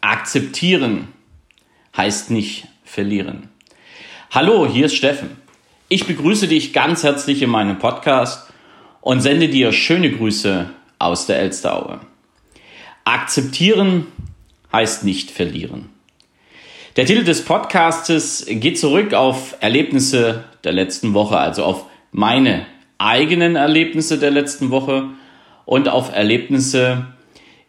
Akzeptieren heißt nicht verlieren. Hallo, hier ist Steffen. Ich begrüße dich ganz herzlich in meinem Podcast und sende dir schöne Grüße aus der Elsteraue. Akzeptieren heißt nicht verlieren. Der Titel des Podcastes geht zurück auf Erlebnisse der letzten Woche, also auf meine eigenen Erlebnisse der letzten Woche und auf Erlebnisse,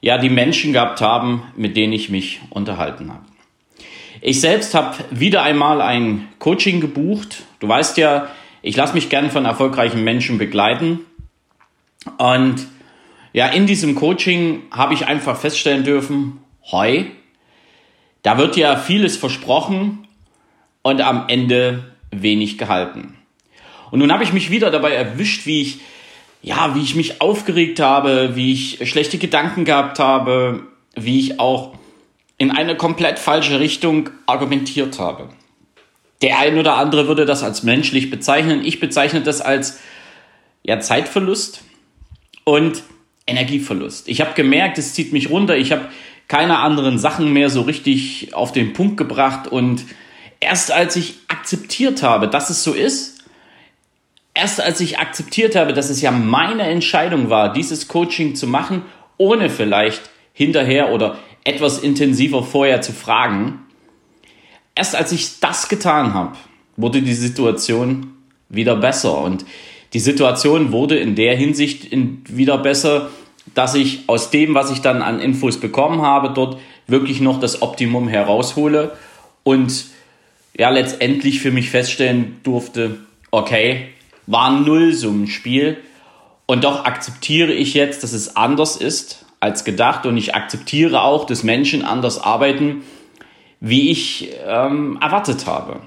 ja, die Menschen gehabt haben, mit denen ich mich unterhalten habe. Ich selbst habe wieder einmal ein Coaching gebucht. Du weißt ja, ich lasse mich gern von erfolgreichen Menschen begleiten. Und ja, in diesem Coaching habe ich einfach feststellen dürfen, heu, da wird ja vieles versprochen und am Ende wenig gehalten. Und nun habe ich mich wieder dabei erwischt, wie ich ja, wie ich mich aufgeregt habe, wie ich schlechte Gedanken gehabt habe, wie ich auch in eine komplett falsche Richtung argumentiert habe. Der ein oder andere würde das als menschlich bezeichnen. Ich bezeichne das als ja, Zeitverlust und Energieverlust. Ich habe gemerkt, es zieht mich runter. Ich habe keine anderen Sachen mehr so richtig auf den Punkt gebracht. Und erst als ich akzeptiert habe, dass es so ist, erst als ich akzeptiert habe, dass es ja meine Entscheidung war, dieses Coaching zu machen, ohne vielleicht hinterher oder etwas intensiver vorher zu fragen, erst als ich das getan habe, wurde die Situation wieder besser. Und die Situation wurde in der Hinsicht wieder besser, dass ich aus dem, was ich dann an Infos bekommen habe, dort wirklich noch das Optimum heraushole und ja, letztendlich für mich feststellen durfte, okay, war ein Nullsummenspiel. Und doch akzeptiere ich jetzt, dass es anders ist als gedacht. Und ich akzeptiere auch, dass Menschen anders arbeiten, wie ich ähm, erwartet habe.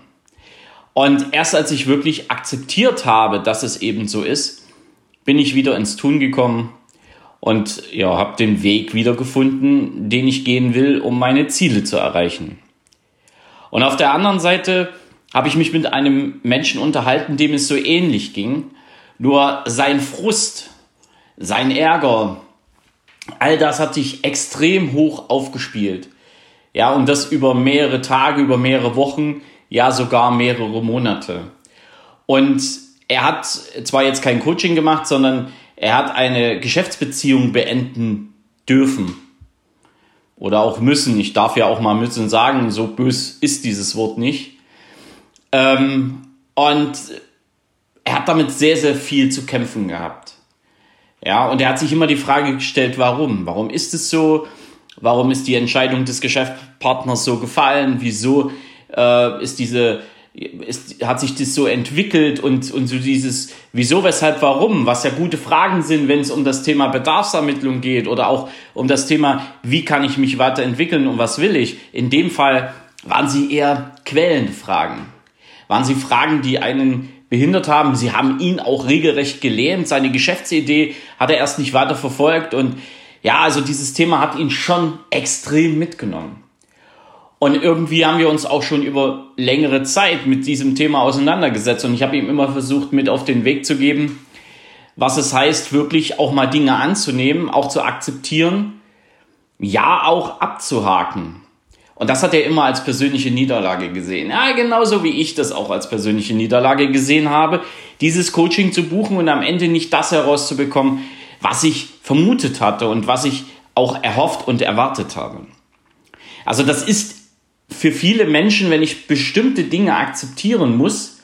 Und erst als ich wirklich akzeptiert habe, dass es eben so ist, bin ich wieder ins Tun gekommen und ja, habe den Weg wiedergefunden, den ich gehen will, um meine Ziele zu erreichen. Und auf der anderen Seite habe ich mich mit einem Menschen unterhalten, dem es so ähnlich ging. Nur sein Frust, sein Ärger, all das hat sich extrem hoch aufgespielt. Ja, und das über mehrere Tage, über mehrere Wochen, ja sogar mehrere Monate. Und er hat zwar jetzt kein Coaching gemacht, sondern er hat eine Geschäftsbeziehung beenden dürfen. Oder auch müssen. Ich darf ja auch mal müssen sagen, so bös ist dieses Wort nicht. Ähm, und er hat damit sehr, sehr viel zu kämpfen gehabt. Ja, und er hat sich immer die Frage gestellt, warum? Warum ist es so? Warum ist die Entscheidung des Geschäftspartners so gefallen? Wieso äh, ist diese, ist, hat sich das so entwickelt und, und so dieses Wieso, weshalb, warum, was ja gute Fragen sind, wenn es um das Thema Bedarfsermittlung geht oder auch um das Thema, wie kann ich mich weiterentwickeln und was will ich. In dem Fall waren sie eher quälende Fragen waren sie Fragen, die einen behindert haben. Sie haben ihn auch regelrecht gelähmt. Seine Geschäftsidee hat er erst nicht weiter verfolgt. Und ja, also dieses Thema hat ihn schon extrem mitgenommen. Und irgendwie haben wir uns auch schon über längere Zeit mit diesem Thema auseinandergesetzt. Und ich habe ihm immer versucht, mit auf den Weg zu geben, was es heißt, wirklich auch mal Dinge anzunehmen, auch zu akzeptieren, ja auch abzuhaken. Und das hat er immer als persönliche Niederlage gesehen. Ja, genauso wie ich das auch als persönliche Niederlage gesehen habe, dieses Coaching zu buchen und am Ende nicht das herauszubekommen, was ich vermutet hatte und was ich auch erhofft und erwartet habe. Also das ist für viele Menschen, wenn ich bestimmte Dinge akzeptieren muss,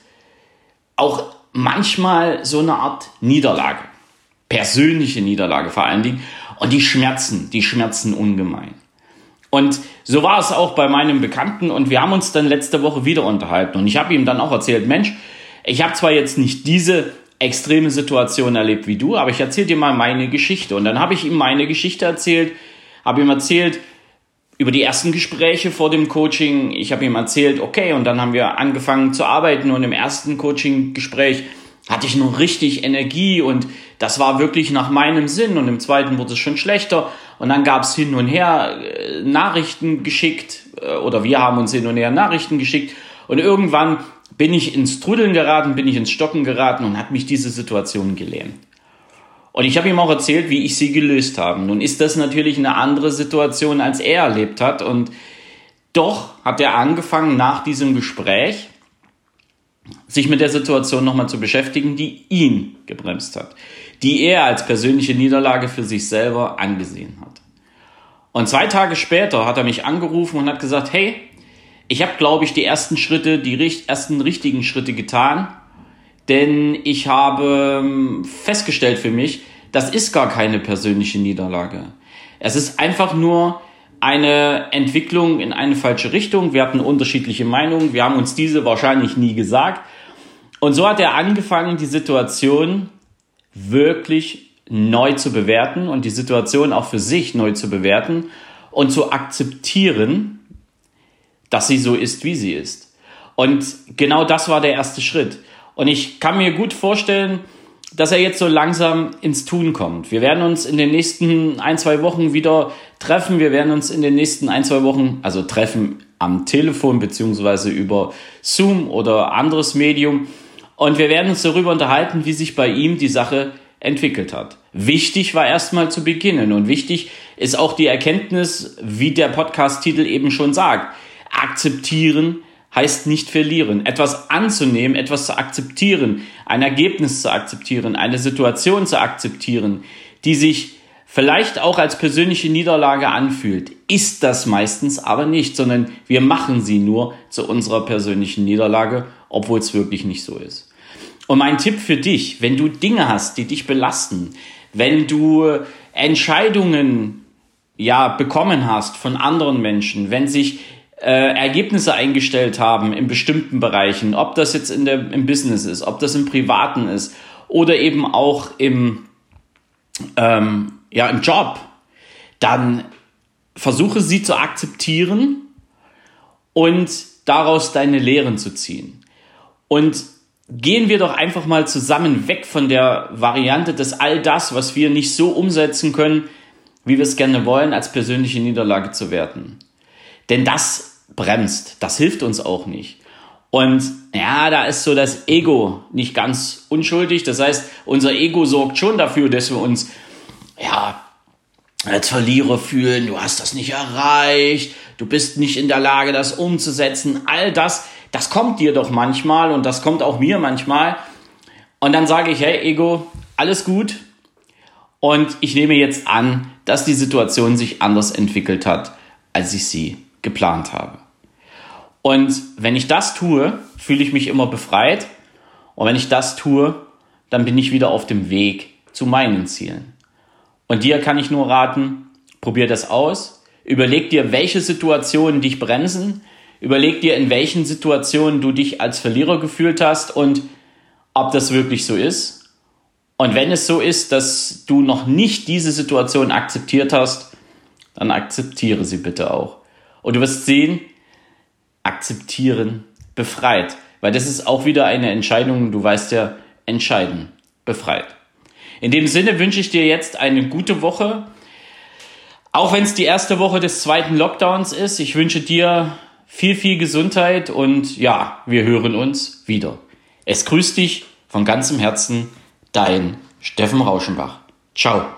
auch manchmal so eine Art Niederlage. Persönliche Niederlage vor allen Dingen. Und die schmerzen, die schmerzen ungemein. Und so war es auch bei meinem Bekannten und wir haben uns dann letzte Woche wieder unterhalten. Und ich habe ihm dann auch erzählt, Mensch, ich habe zwar jetzt nicht diese extreme Situation erlebt wie du, aber ich erzähle dir mal meine Geschichte. Und dann habe ich ihm meine Geschichte erzählt, habe ihm erzählt über die ersten Gespräche vor dem Coaching, ich habe ihm erzählt, okay, und dann haben wir angefangen zu arbeiten und im ersten Coaching-Gespräch hatte ich noch richtig Energie und das war wirklich nach meinem Sinn und im zweiten wurde es schon schlechter und dann gab es hin und her äh, Nachrichten geschickt äh, oder wir haben uns hin und her Nachrichten geschickt und irgendwann bin ich ins Trudeln geraten, bin ich ins Stocken geraten und hat mich diese Situation gelähmt. Und ich habe ihm auch erzählt, wie ich sie gelöst habe. Nun ist das natürlich eine andere Situation, als er erlebt hat. Und doch hat er angefangen, nach diesem Gespräch sich mit der Situation nochmal zu beschäftigen, die ihn gebremst hat, die er als persönliche Niederlage für sich selber angesehen hat. Und zwei Tage später hat er mich angerufen und hat gesagt, hey, ich habe, glaube ich, die ersten Schritte, die ersten richtigen Schritte getan denn ich habe ähm, festgestellt für mich, das ist gar keine persönliche Niederlage. Es ist einfach nur eine Entwicklung in eine falsche Richtung. Wir hatten unterschiedliche Meinungen. Wir haben uns diese wahrscheinlich nie gesagt. Und so hat er angefangen, die Situation wirklich neu zu bewerten und die Situation auch für sich neu zu bewerten und zu akzeptieren, dass sie so ist, wie sie ist. Und genau das war der erste Schritt. Und ich kann mir gut vorstellen, dass er jetzt so langsam ins Tun kommt. Wir werden uns in den nächsten ein, zwei Wochen wieder treffen. Wir werden uns in den nächsten ein, zwei Wochen, also treffen am Telefon beziehungsweise über Zoom oder anderes Medium. Und wir werden uns darüber unterhalten, wie sich bei ihm die Sache entwickelt hat. Wichtig war erstmal zu beginnen und wichtig ist auch die Erkenntnis, wie der Podcast-Titel eben schon sagt. Akzeptieren, heißt nicht verlieren. Etwas anzunehmen, etwas zu akzeptieren, ein Ergebnis zu akzeptieren, eine Situation zu akzeptieren, die sich vielleicht auch als persönliche Niederlage anfühlt, ist das meistens aber nicht, sondern wir machen sie nur zu unserer persönlichen Niederlage, obwohl es wirklich nicht so ist. Und mein Tipp für dich, wenn du Dinge hast, die dich belasten, wenn du Entscheidungen ja bekommen hast von anderen Menschen, wenn sich äh, Ergebnisse eingestellt haben in bestimmten Bereichen, ob das jetzt in der, im Business ist, ob das im Privaten ist oder eben auch im, ähm, ja, im Job, dann versuche sie zu akzeptieren und daraus deine Lehren zu ziehen. Und gehen wir doch einfach mal zusammen weg von der Variante, dass all das, was wir nicht so umsetzen können, wie wir es gerne wollen, als persönliche Niederlage zu werten. Denn das bremst. Das hilft uns auch nicht. Und ja, da ist so das Ego nicht ganz unschuldig. Das heißt, unser Ego sorgt schon dafür, dass wir uns, ja, als Verlierer fühlen. Du hast das nicht erreicht. Du bist nicht in der Lage, das umzusetzen. All das, das kommt dir doch manchmal und das kommt auch mir manchmal. Und dann sage ich, hey, Ego, alles gut. Und ich nehme jetzt an, dass die Situation sich anders entwickelt hat, als ich sie geplant habe. Und wenn ich das tue, fühle ich mich immer befreit. Und wenn ich das tue, dann bin ich wieder auf dem Weg zu meinen Zielen. Und dir kann ich nur raten, probier das aus. Überleg dir, welche Situationen dich bremsen. Überleg dir, in welchen Situationen du dich als Verlierer gefühlt hast und ob das wirklich so ist. Und wenn es so ist, dass du noch nicht diese Situation akzeptiert hast, dann akzeptiere sie bitte auch. Und du wirst sehen, akzeptieren befreit. Weil das ist auch wieder eine Entscheidung, du weißt ja, entscheiden befreit. In dem Sinne wünsche ich dir jetzt eine gute Woche. Auch wenn es die erste Woche des zweiten Lockdowns ist, ich wünsche dir viel, viel Gesundheit und ja, wir hören uns wieder. Es grüßt dich von ganzem Herzen, dein Steffen Rauschenbach. Ciao.